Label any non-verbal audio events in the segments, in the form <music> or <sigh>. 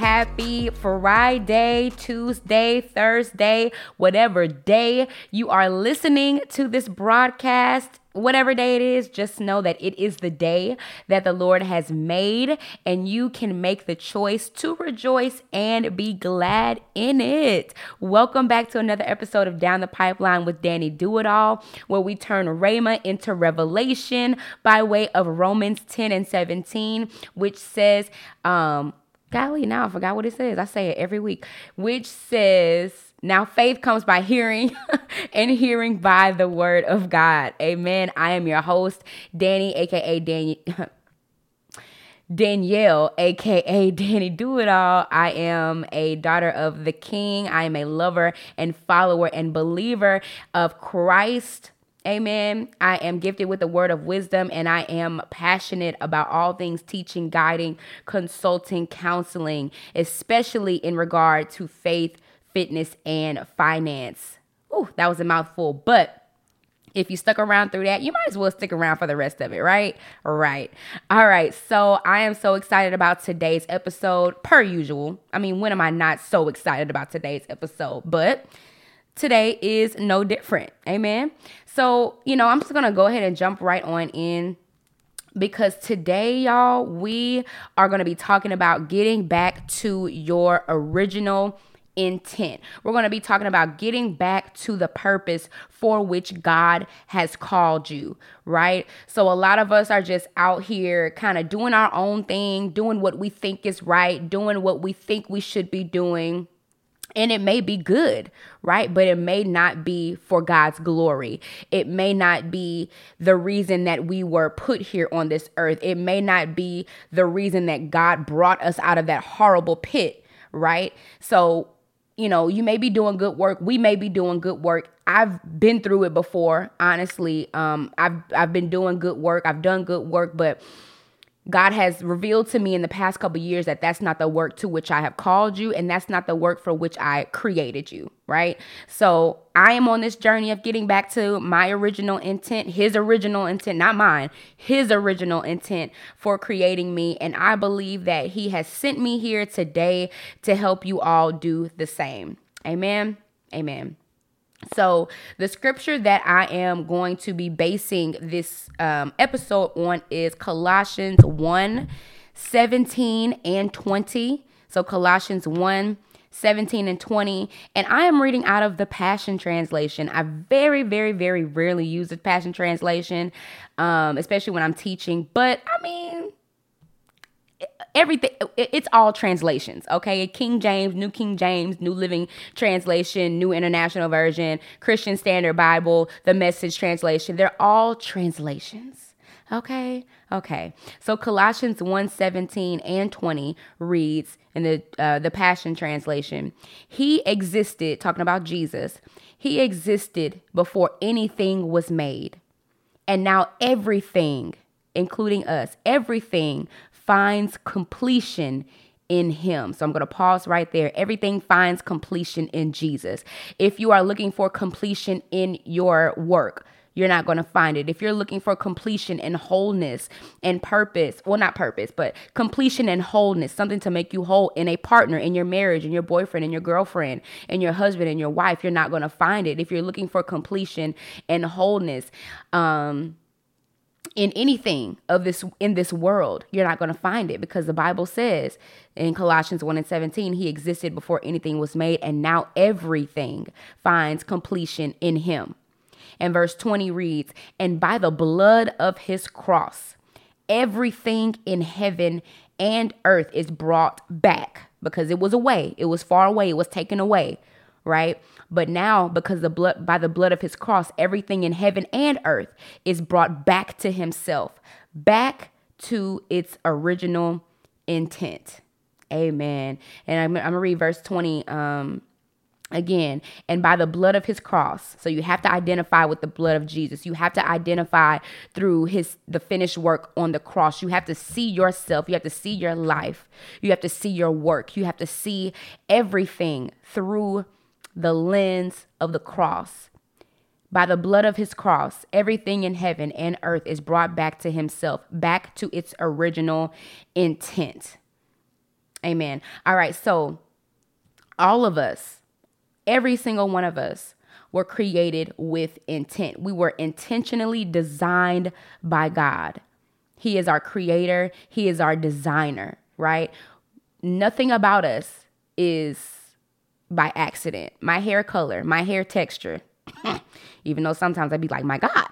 Happy Friday, Tuesday, Thursday, whatever day you are listening to this broadcast whatever day it is, just know that it is the day that the Lord has made, and you can make the choice to rejoice and be glad in it. Welcome back to another episode of Down the Pipeline with Danny Do It All, where we turn Rhema into revelation by way of Romans 10 and 17, which says, um, golly, now I forgot what it says. I say it every week, which says, now, faith comes by hearing <laughs> and hearing by the word of God. Amen. I am your host, Danny, aka Daniel. <laughs> Danielle, aka Danny Do It All. I am a daughter of the King. I am a lover and follower and believer of Christ. Amen. I am gifted with the word of wisdom and I am passionate about all things teaching, guiding, consulting, counseling, especially in regard to faith fitness, and finance. Ooh, that was a mouthful, but if you stuck around through that, you might as well stick around for the rest of it, right? Right. All right. So I am so excited about today's episode, per usual. I mean, when am I not so excited about today's episode? But today is no different. Amen. So, you know, I'm just going to go ahead and jump right on in because today, y'all, we are going to be talking about getting back to your original intent. We're going to be talking about getting back to the purpose for which God has called you, right? So a lot of us are just out here kind of doing our own thing, doing what we think is right, doing what we think we should be doing. And it may be good, right? But it may not be for God's glory. It may not be the reason that we were put here on this earth. It may not be the reason that God brought us out of that horrible pit, right? So you know, you may be doing good work. We may be doing good work. I've been through it before, honestly. Um, I've I've been doing good work. I've done good work, but God has revealed to me in the past couple years that that's not the work to which I have called you and that's not the work for which I created you, right? So, I am on this journey of getting back to my original intent, his original intent, not mine, his original intent for creating me, and I believe that he has sent me here today to help you all do the same. Amen. Amen. So, the scripture that I am going to be basing this um, episode on is Colossians 1 17 and 20. So, Colossians 1 17 and 20. And I am reading out of the Passion Translation. I very, very, very rarely use the Passion Translation, um, especially when I'm teaching. But I mean, everything it's all translations okay? King james new king james new living translation new international version christian standard bible the message translation they're all translations okay? Okay so colossians 1 17 and 20 reads in the uh, the passion translation he existed talking about jesus he existed before anything was made and now everything including us everything finds completion in him. So I'm going to pause right there. Everything finds completion in Jesus. If you are looking for completion in your work, you're not going to find it. If you're looking for completion and wholeness and purpose, well, not purpose, but completion and wholeness, something to make you whole in a partner, in your marriage, in your boyfriend, in your girlfriend, in your husband, and your wife, you're not going to find it. If you're looking for completion and wholeness, um, in anything of this in this world you're not going to find it because the bible says in colossians 1 and 17 he existed before anything was made and now everything finds completion in him. And verse 20 reads and by the blood of his cross everything in heaven and earth is brought back because it was away it was far away it was taken away right? But now, because the blood by the blood of his cross, everything in heaven and earth is brought back to himself, back to its original intent. Amen. And I'm, I'm gonna read verse 20 um again and by the blood of his cross so you have to identify with the blood of jesus you have to identify through his the finished work on the cross you have to see yourself you have to see your life you have to see your work you have to see everything through the lens of the cross. By the blood of his cross, everything in heaven and earth is brought back to himself, back to its original intent. Amen. All right, so all of us, every single one of us, were created with intent. We were intentionally designed by God. He is our creator, He is our designer, right? Nothing about us is by accident. My hair color, my hair texture, <laughs> even though sometimes I'd be like, my God,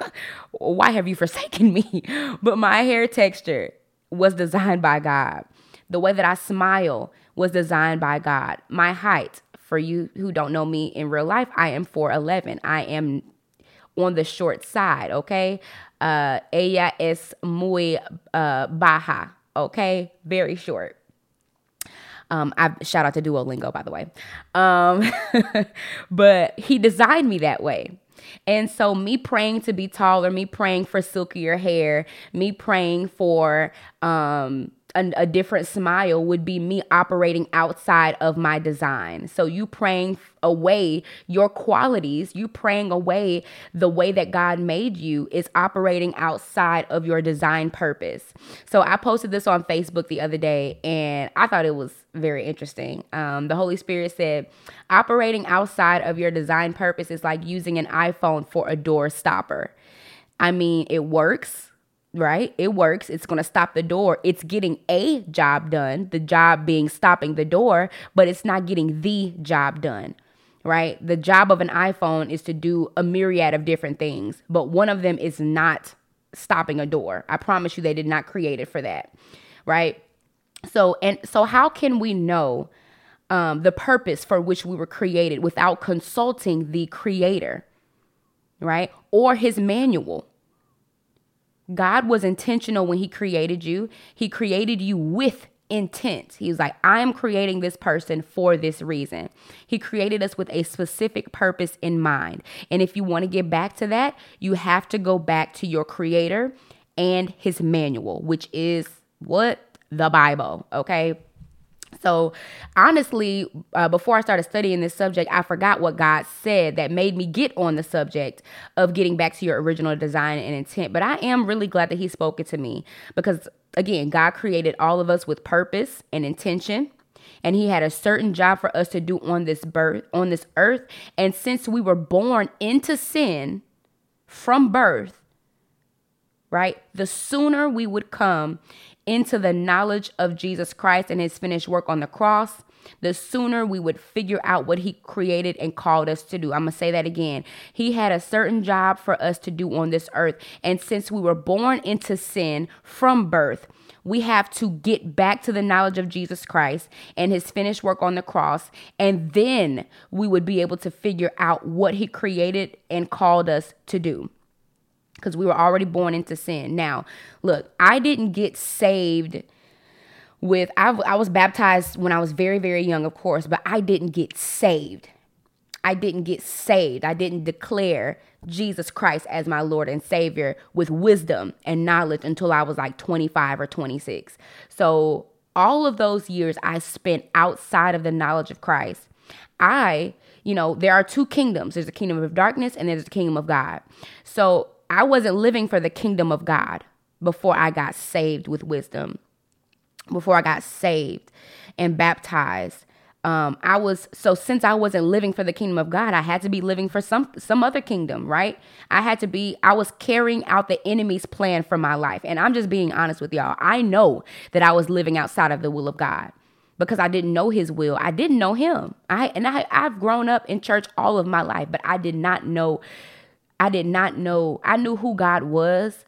<laughs> why have you forsaken me? <laughs> But my hair texture was designed by God. The way that I smile was designed by God. My height, for you who don't know me in real life, I am 4'11. I am on the short side, okay? Uh, ella es muy uh, baja, okay? Very short. Um, I shout out to Duolingo, by the way. Um, <laughs> but he designed me that way. And so, me praying to be taller, me praying for silkier hair, me praying for um, a, a, different smile would be me operating outside of my design. So you praying away your qualities, you praying away the way that God made you is operating outside of your design purpose. So I posted this on Facebook the other day and I thought it was very interesting. Um, the Holy Spirit said, operating outside of your design purpose is like using an iPhone for a door stopper. I mean, it works right? It works. It's going to stop the door. It's getting a job done, the job being stopping the door, but it's not getting the job done, right? The job of an iPhone is to do a myriad of different things, but one of them is not stopping a door. I promise you, they did not create it for that, right? So, and so, how can we know um, the purpose for which we were created without consulting the creator, right? Or his manual God was intentional when He created you. He created you with intent. He was like, I am creating this person for this reason. He created us with a specific purpose in mind. And if you want to get back to that, you have to go back to your creator and his manual, which is what? The Bible. Okay. So, honestly, uh, before I started studying this subject, I forgot what God said that made me get on the subject of getting back to your original design and intent. But I am really glad that He spoke it to me because, again, God created all of us with purpose and intention and he had a certain job for us to do on this birth on this earth and since we were born into sin from birth right the sooner we would come into the knowledge of Jesus Christ and his finished work on the cross, the sooner we would figure out what he created and called us to do. I'm going to say that again. He had a certain job for us to do on this earth. And since we were born into sin from birth, we have to get back to the knowledge of Jesus Christ and his finished work on the cross. And then we would be able to figure out what he created and called us to do because we were already born into sin. Now, look, I didn't get saved with, I, I was baptized when I was very, very young, of course, but I didn't get saved. I didn't get saved. I didn't declare Jesus Christ as my Lord and Savior with wisdom and knowledge until I was like 25 or 26. So, all of those years I spent outside of the knowledge of Christ, I, you know, there are two kingdoms there's the kingdom of darkness and there's the kingdom of God. So, I wasn't living for the kingdom of God before I got saved with wisdom, before I got saved and baptized. Um, I was so since I wasn't living for the kingdom of God, I had to be living for some some other kingdom, right? I had to be I was carrying out the enemy's plan for my life. And I'm just being honest with y'all. I know that I was living outside of the will of God because I didn't know his will. I didn't know him. I and I I've grown up in church all of my life, but I did not know I did not know, I knew who God was,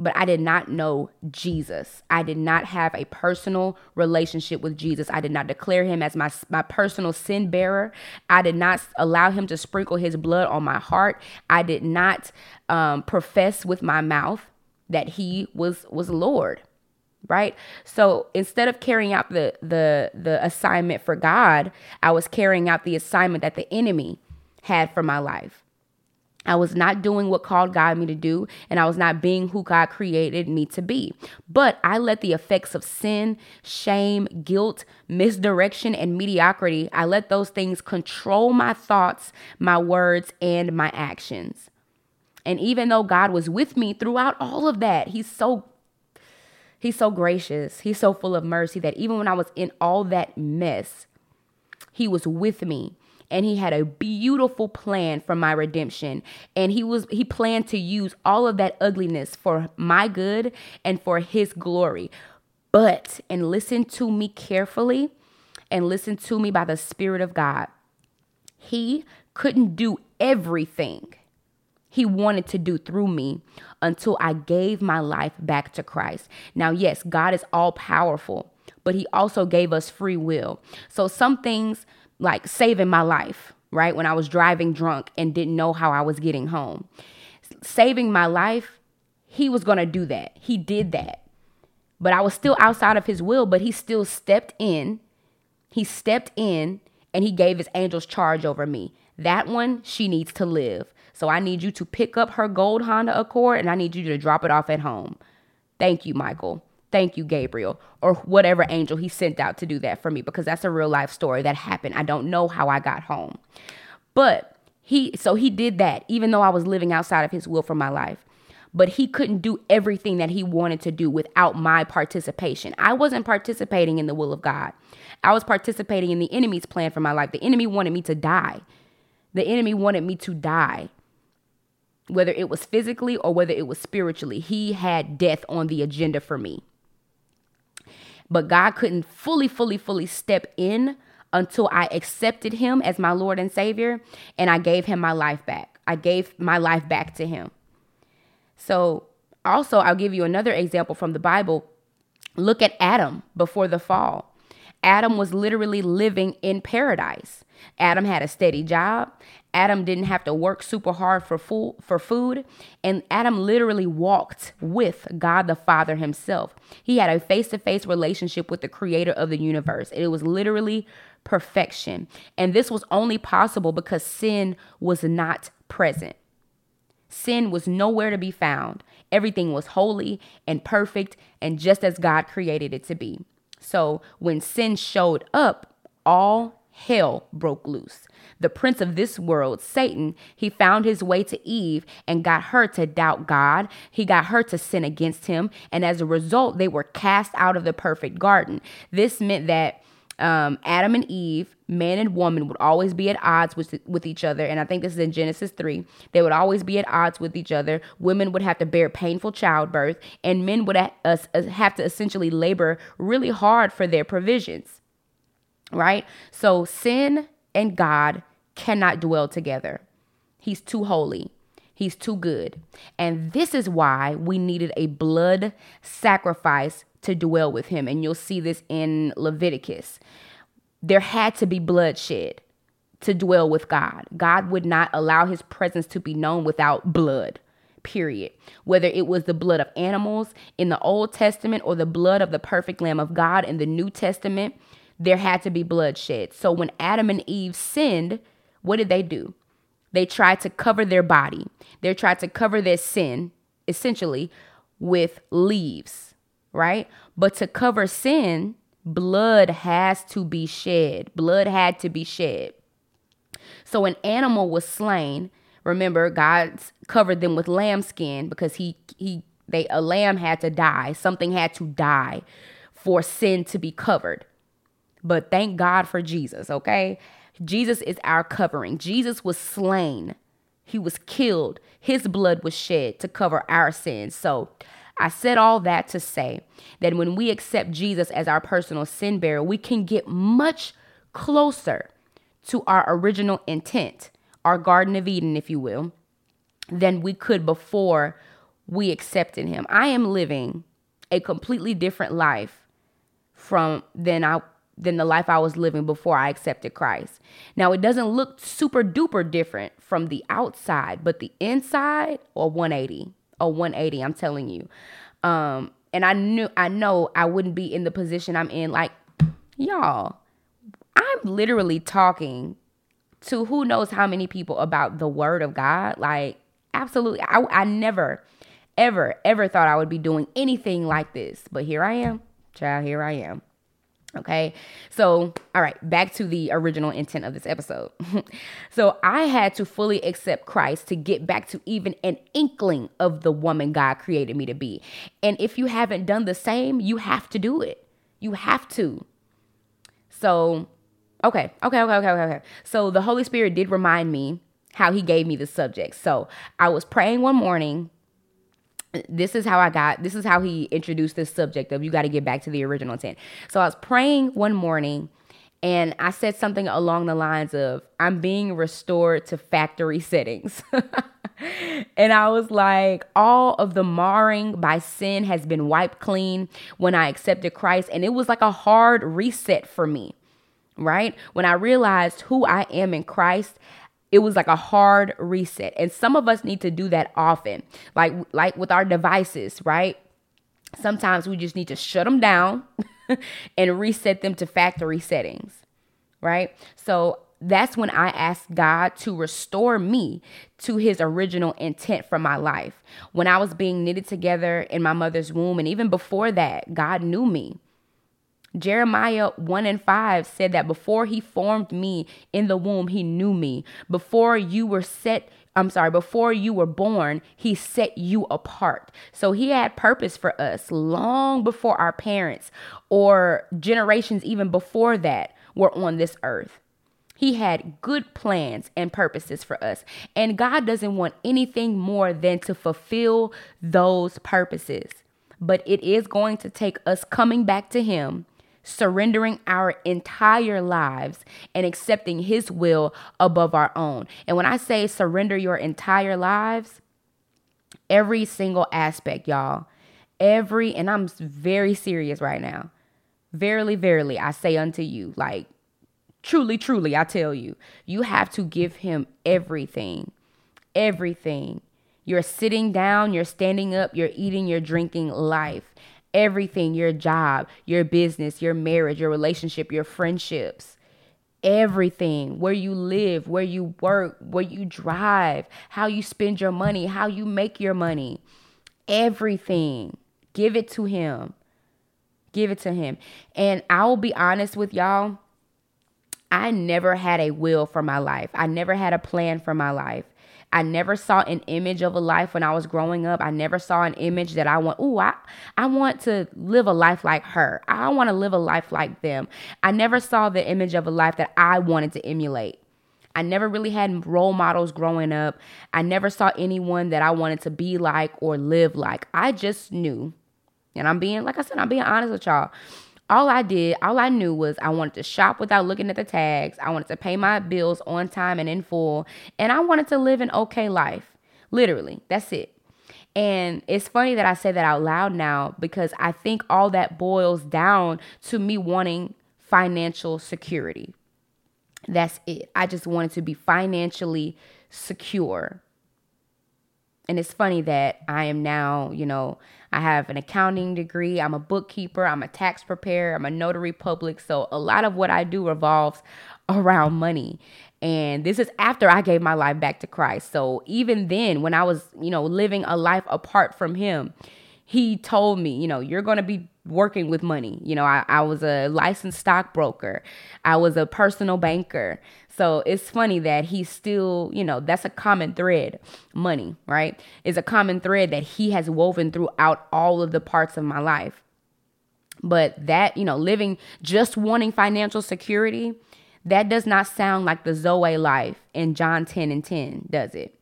but I did not know Jesus. I did not have a personal relationship with Jesus. I did not declare him as my, my personal sin bearer. I did not allow him to sprinkle his blood on my heart. I did not um, profess with my mouth that he was was Lord. Right? So instead of carrying out the the the assignment for God, I was carrying out the assignment that the enemy had for my life. I was not doing what called God me to do, and I was not being who God created me to be. But I let the effects of sin, shame, guilt, misdirection, and mediocrity, I let those things control my thoughts, my words, and my actions. And even though God was with me throughout all of that, He's so He's so gracious. He's so full of mercy that even when I was in all that mess, He was with me and he had a beautiful plan for my redemption and he was he planned to use all of that ugliness for my good and for his glory but and listen to me carefully and listen to me by the spirit of God he couldn't do everything he wanted to do through me until I gave my life back to Christ. Now, yes, God is all powerful, but He also gave us free will. So, some things like saving my life, right? When I was driving drunk and didn't know how I was getting home. Saving my life, he was going to do that. He did that. But I was still outside of his will, but he still stepped in. He stepped in and he gave his angels charge over me. That one, she needs to live. So I need you to pick up her gold Honda Accord and I need you to drop it off at home. Thank you, Michael. Thank you, Gabriel, or whatever angel he sent out to do that for me, because that's a real life story that happened. I don't know how I got home. But he, so he did that, even though I was living outside of his will for my life. But he couldn't do everything that he wanted to do without my participation. I wasn't participating in the will of God, I was participating in the enemy's plan for my life. The enemy wanted me to die. The enemy wanted me to die whether it was physically or whether it was spiritually. He had death on the agenda for me. But God couldn't fully, fully, fully step in until I accepted him as my Lord and Savior and I gave him my life back. I gave my life back to him. So, also, I'll give you another example from the Bible. Look at Adam before the fall. Adam was literally living in paradise. Adam had a steady job. Adam didn't have to work super hard for food, for food, and Adam literally walked with God the Father himself. He had a face-to-face relationship with the creator of the universe. It was literally perfection. And this was only possible because sin was not present. Sin was nowhere to be found. Everything was holy and perfect and just as God created it to be. So when sin showed up, all hell broke loose. The prince of this world, Satan, he found his way to Eve and got her to doubt God. He got her to sin against him. And as a result, they were cast out of the perfect garden. This meant that um, Adam and Eve, man and woman, would always be at odds with, with each other. And I think this is in Genesis 3. They would always be at odds with each other. Women would have to bear painful childbirth, and men would ha- uh, have to essentially labor really hard for their provisions right? So sin and God cannot dwell together. He's too holy. He's too good. And this is why we needed a blood sacrifice to dwell with him. And you'll see this in Leviticus. There had to be bloodshed to dwell with God. God would not allow his presence to be known without blood. Period. Whether it was the blood of animals in the Old Testament or the blood of the perfect Lamb of God in the New Testament, there had to be bloodshed. So when Adam and Eve sinned, what did they do? They tried to cover their body. They tried to cover their sin, essentially, with leaves, right? But to cover sin, blood has to be shed. Blood had to be shed. So an animal was slain. Remember, God covered them with lambskin because he he they a lamb had to die. Something had to die for sin to be covered. But thank God for Jesus, okay? Jesus is our covering. Jesus was slain, he was killed, his blood was shed to cover our sins. So, I said all that to say that when we accept Jesus as our personal sin bearer, we can get much closer to our original intent, our Garden of Eden, if you will, than we could before we accepted him. I am living a completely different life from than I than the life I was living before I accepted Christ. Now, it doesn't look super duper different from the outside, but the inside, or 180, or 180, I'm telling you. Um, and I knew, I know I wouldn't be in the position I'm in. Like, y'all, I'm literally talking to who knows how many people about the word of God. Like, absolutely. I, I never, ever, ever thought I would be doing anything like this. But here I am, child, here I am. Okay. So, all right, back to the original intent of this episode. <laughs> so, I had to fully accept Christ to get back to even an inkling of the woman God created me to be. And if you haven't done the same, you have to do it. You have to. So, okay, okay, okay, okay, okay. So, the Holy Spirit did remind me how he gave me the subject. So, I was praying one morning this is how I got, this is how he introduced this subject of you got to get back to the original intent. So I was praying one morning and I said something along the lines of, I'm being restored to factory <laughs> settings. and I was like, all of the marring by sin has been wiped clean when I accepted Christ. And it was like a hard reset for me, right? When I realized who I am in Christ, it was like a hard reset and some of us need to do that often like like with our devices right sometimes we just need to shut them down <laughs> and reset them to factory settings right so that's when I asked God to restore me to his original intent for my life. When I was being knitted together in my mother's womb, and even before that, God knew me. Jeremiah 1 and 5 said that before he formed me in the womb, he knew me. Before you were set, I'm sorry, before you were born, he set you apart. So he had purpose for us long before our parents or generations even before that were on this earth. He had good plans and purposes for us. And God doesn't want anything more than to fulfill those purposes. But it is going to take us coming back to Him surrendering our entire lives and accepting His will above our own. And when I say surrender your entire lives, every single aspect, y'all, every, and I'm very serious right now. Verily, verily, I say unto you, like, truly, truly, I tell you, you have to give Him everything. Everything. You're sitting down, you're standing up, you're eating, you're drinking life everything your job, your business, your marriage, your relationship, your friendships, everything where you live, where you work, where you drive, how you spend your money, how you make your money, everything. Give it to Him. Give it to Him. And I will be honest with y'all. I never had a will for my life. I never had a plan for my life. I never saw an image of a life when I was growing up. I never saw an image that I want, oh, I, I want to live a life like her. I want to live a life like them. I never saw the image of a life that I wanted to emulate. I never really had role models growing up. I never saw anyone that I wanted to be like or live like. I just knew. And I'm being, like I said, I'm being honest with y'all all I did, all I knew was I wanted to shop without looking at the tags. I wanted to pay my bills on time and in full. And I wanted to live an okay life. Literally, that's it. And it's funny that I say that out loud now because I think all that boils down to me wanting financial security. That's it. I just wanted to be financially secure. And it's funny that I am now, you know, I have an accounting degree. I'm a bookkeeper. I'm a tax preparer. I'm a notary public. So a lot of what I do revolves <laughs> around money. And this is after I gave my life back to Christ. So even then, when I was, you know, living a life apart from Him, He told me, you know, you're going to be working with money. You know, I, I was a licensed stockbroker, I was a personal banker. So it's funny that he's still, you know, that's a common thread. Money, right? Is a common thread that he has woven throughout all of the parts of my life. But that, you know, living just wanting financial security, that does not sound like the Zoe life in John 10 and 10, does it?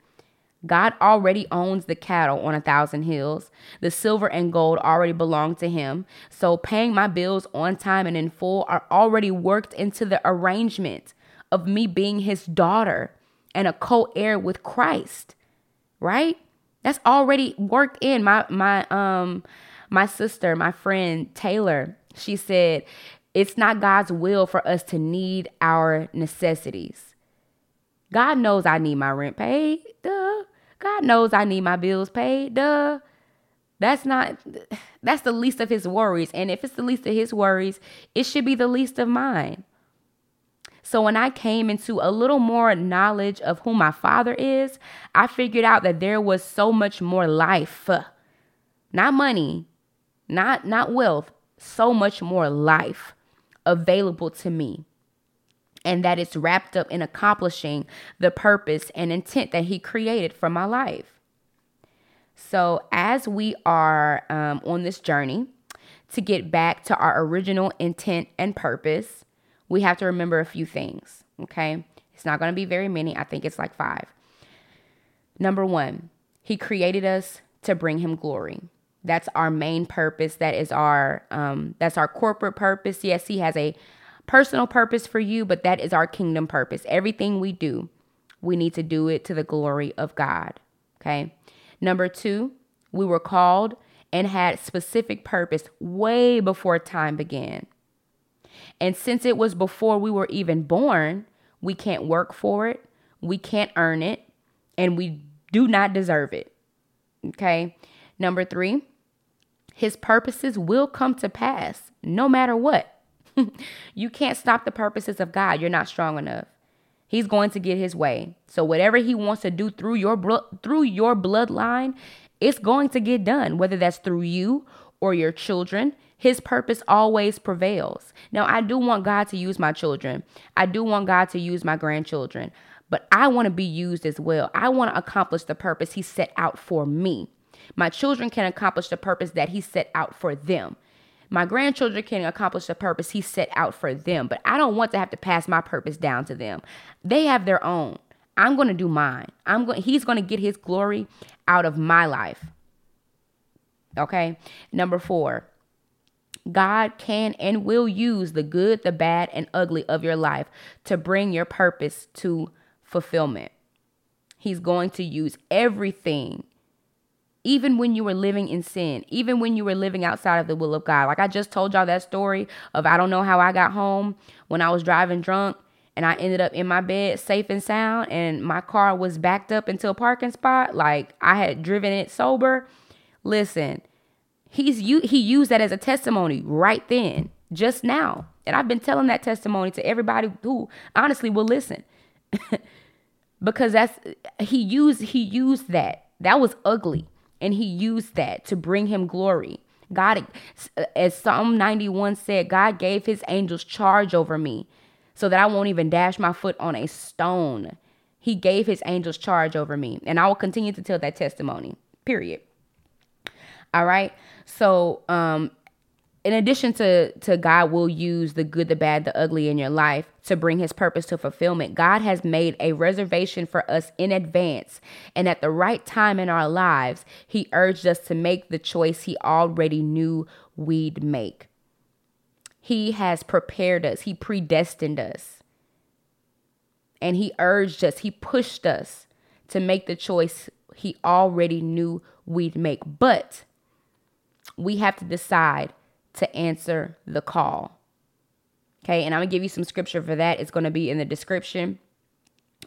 God already owns the cattle on a thousand hills. The silver and gold already belong to him. So paying my bills on time and in full are already worked into the arrangement of me being his daughter and a co-heir with Christ. Right? That's already worked in. My my um my sister, my friend Taylor, she said, it's not God's will for us to need our necessities. God knows I need my rent paid. Duh. God knows I need my bills paid. Duh. That's not that's the least of his worries. And if it's the least of his worries, it should be the least of mine. So when I came into a little more knowledge of who my father is, I figured out that there was so much more life. Not money, not not wealth, so much more life available to me. And that it's wrapped up in accomplishing the purpose and intent that he created for my life. So, as we are um, on this journey to get back to our original intent and purpose, we have to remember a few things. Okay. It's not to be very many. I think it's like five. Number one, he created us to bring him glory. That's our main purpose. That is our um, that's our corporate purpose. Yes, he has a personal purpose for you, but that is our kingdom purpose. Everything we do, we need to do it to the glory of God. Okay. Number two, we were called and had specific purpose way before time began. And since it was before we were even born, we can't work for it, we can't earn it, and we do not deserve it. Okay. Number three, his purposes will come to pass no matter what. <laughs> you can't stop the purposes of God. You're not strong enough. He's going to get his way. So whatever he wants to do through your blo- through your bloodline, it's going to get done, whether that's through you or your children. His purpose always prevails. Now, I do want God to use my children. I do want God to use my grandchildren, but I want to be used as well. I want to accomplish the purpose he set out for me. My children can accomplish the purpose that he set out for them. My grandchildren can accomplish the purpose he set out for them, but I don't want to have to pass my purpose down to them. They have their own. I'm going to do mine. I'm going he's going to get his glory out of my life. Okay? Number 4. God can and will use the good, the bad, and ugly of your life to bring your purpose to fulfillment. He's going to use everything even when you were living in sin, even when you were living outside of the will of God. Like I just told y'all that story of I don't know how I got home when I was driving drunk and I ended up in my bed safe and sound and my car was backed up into a parking spot like I had driven it sober. Listen, he's you he used that as a testimony right then, just now. And I've been telling that testimony to everybody who honestly will listen. <laughs> because that's he used he used that. That was ugly and he used that to bring him glory. God, as Psalm 91 said, God gave his angels charge over me so that I won't even dash my foot on a stone. He gave his angels charge over me, and I will continue to tell that testimony, period. All right. So, um, in addition to to God will use the good, the bad, the ugly in your life to bring his purpose to fulfillment. God has made a reservation for us in advance, and at the right time in our lives, he urged us to make the choice he already knew we'd make. He has prepared us, he predestined us. And he urged us, he pushed us to make the choice he already knew we'd make. But we have to decide to answer the call. Okay, and I'm gonna give you some scripture for that. It's gonna be in the description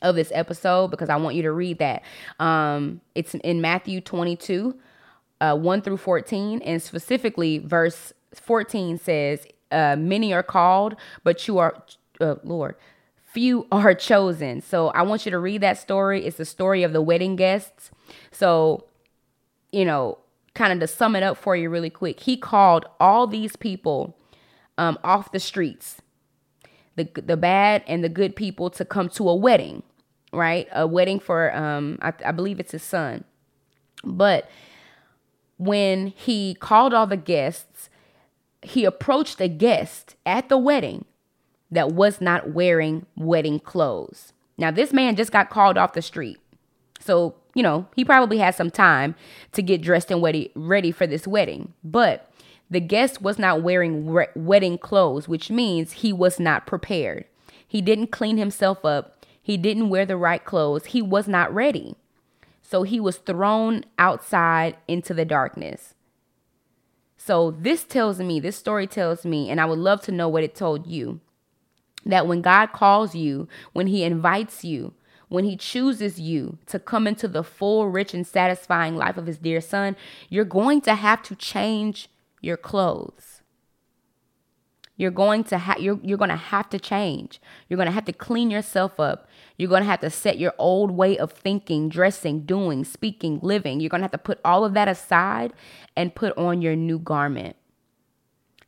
of this episode because I want you to read that. Um, it's in Matthew 22, uh, 1 through 14, and specifically verse 14 says, uh, Many are called, but you are, uh, Lord, few <laughs> are chosen. So I want you to read that story. It's the story of the wedding guests. So, you know, kind of to sum it up for you really quick, he called all these people um, off the streets, the the bad and the good people, to come to a wedding, right? A wedding for um, I, I believe it's his son, but when he called all the guests, he approached a guest at the wedding that was not wearing wedding clothes. Now, this man just got called off the street. So you know, he probably had some time to get dressed and ready, ready for this wedding. But the guest was not wearing re- wedding clothes, which means he was not prepared. He didn't clean himself up. He didn't wear the right clothes. He was not ready. So he was thrown outside into the darkness. So this tells me, this story tells me, and I would love to know what it told you, that when God calls you, when he invites you, when he chooses you to come into the full, rich, and satisfying life of his dear son, you're going to have to change your clothes. You're going to have you're you're going to have to change. You're going to have to clean yourself up. You're going to have to set your old way of thinking, dressing, doing, speaking, living. You're going to have to put all of that aside and put on your new garment.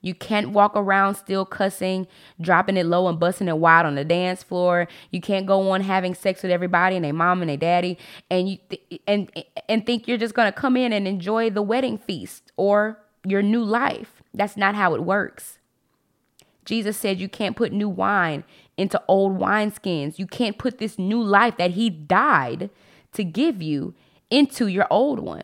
You can't walk around still cussing, dropping it low and busting it wide on the dance floor. You can't go on having sex with everybody and their mom and their daddy and you th- and and think you're just going to come in and enjoy the wedding feast or your new life. That's not how it works. Jesus said you can't put new wine into old wineskins. You can't put this new life that he died to give you into your old one.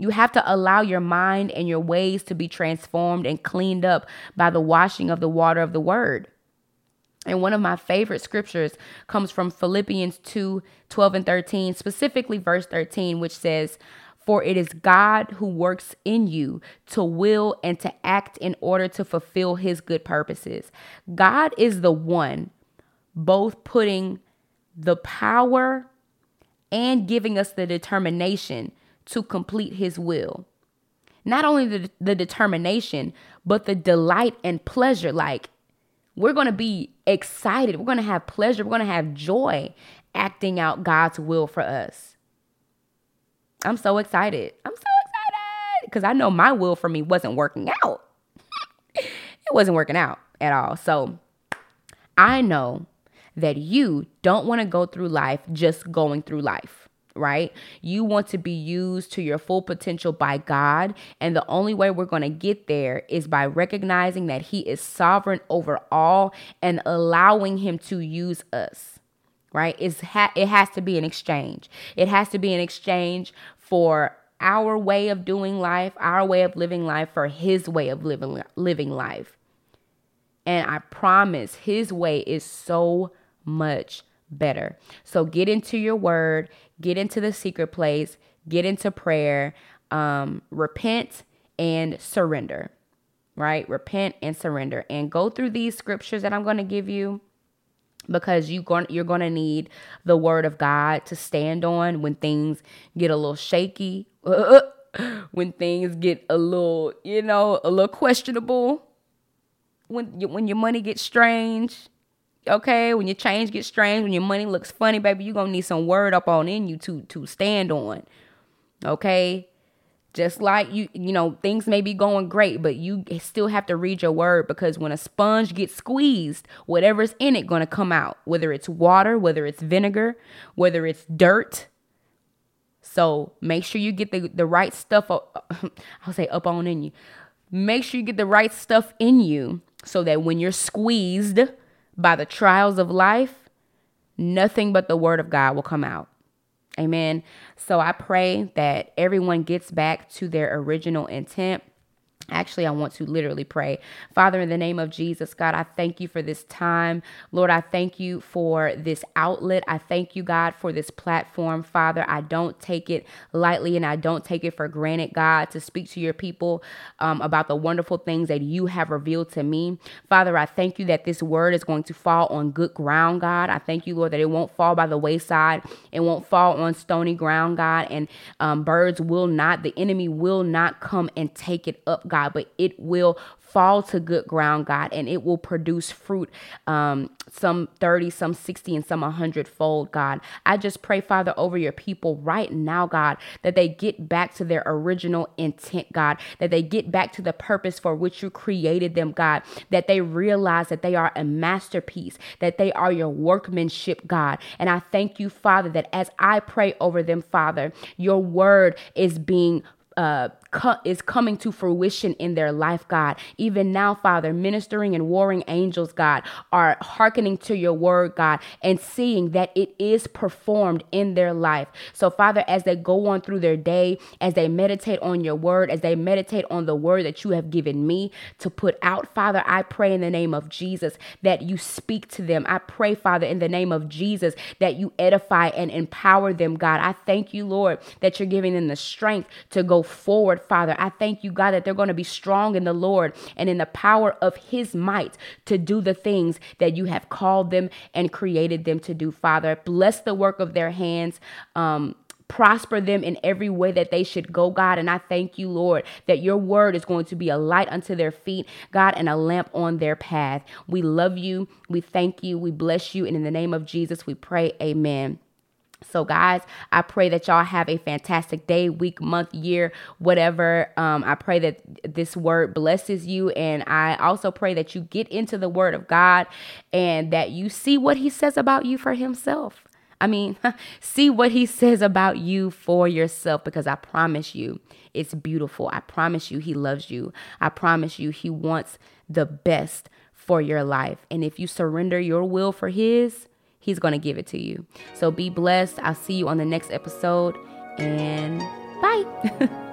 You have to allow your mind and your ways to be transformed and cleaned up by the washing of the water of the word. And one of my favorite scriptures comes from Philippians 2 12 and 13, specifically verse 13, which says, For it is God who works in you to will and to act in order to fulfill his good purposes. God is the one both putting the power and giving us the determination to complete his will. Not only the, the determination, but the delight and pleasure. Like, we're going to be excited. We're going to have pleasure. We're going to have joy acting out God's will for us. I'm so excited. I'm so excited because I know my will for me wasn't working out. <laughs> it wasn't working out at all. So I know that you don't want to go through life just going through life right? You want to be used to your full potential by God. And the only way we're going to get there is by recognizing that He is sovereign over all and allowing Him to use us, right? It's ha- it has to be an exchange. It has to be an exchange for our way of doing life, our way of living life for His way of living, living life. And I promise His way is so much better. So get into your word, get into the secret place, get into prayer, um, repent and surrender, right? Repent and surrender and go through these scriptures that I'm going to give you because you going you're going to need the word of God to stand on when things get a little shaky, <laughs> when things get a little, you know, a little questionable, when when your money gets strange, okay when your change gets strange when your money looks funny baby you're gonna need some word up on in you to to stand on okay? Just like you you know things may be going great but you still have to read your word because when a sponge gets squeezed whatever's in it to come out whether it's water whether it's vinegar whether it's dirt. So make sure you get the, the right stuff up, <laughs> i'll say up on in you. Make sure you get the right stuff in you so that when you're squeezed by the trials of life, nothing but the word of God will come out. Amen. So I pray that everyone gets back to their original intent Actually, I want to literally pray. Father, in the name of Jesus, God, I thank you for this time. Lord, I thank you for this outlet. I thank you, God, for this platform. Father, I don't take it lightly and I don't take it for granted, God, to speak to your people um, about the wonderful things that you have revealed to me. Father, I thank you that this word is going to fall on good ground, God. I thank you, Lord, that it won't fall by the wayside. It won't fall on stony ground, God, and um, birds will not, the enemy will not come and take it up, God. God, but it will fall to good ground, God, and it will produce fruit, um, some 30, some 60, and some 100 fold, God. I just pray, Father, over your people right now, God, that they get back to their original intent, God, that they get back to the purpose for which you created them, God, that they realize that they are a masterpiece, that they are your workmanship, God. And I thank you, Father, that as I pray over them, Father, your word is being uh, is coming to fruition in their life, God. Even now, Father, ministering and warring angels, God, are hearkening to your word, God, and seeing that it is performed in their life. So, Father, as they go on through their day, as they meditate on your word, as they meditate on the word that you have given me to put out, Father, I pray in the name of Jesus that you speak to them. I pray, Father, in the name of Jesus, that you edify and empower them, God. I thank you, Lord, that you're giving them the strength to forward Father. I thank you, God, that they're going to be strong in the Lord and in the power of His might to do the things that you have called them and created them to do, Father. Bless the work of their hands. Um, prosper them in every way that they should go, God. And I thank you, Lord, that your word is going to be a light unto their feet, God, and a lamp on their path. We love you. We thank you. We bless you. And in the name of Jesus, we pray, Amen. So, guys, I pray that y'all have a fantastic day, week, month, year, whatever. Um, I pray that this word blesses you. And I also pray that you get into the word of God and that you see what he says about you for himself. I mean, <laughs> see what he says about you for yourself because I promise you it's beautiful. I promise you he loves you. I promise you he wants the best for your life. And if you surrender your will for his, He's going to give it to you. So be blessed. I'll see you on the next episode and bye. <laughs>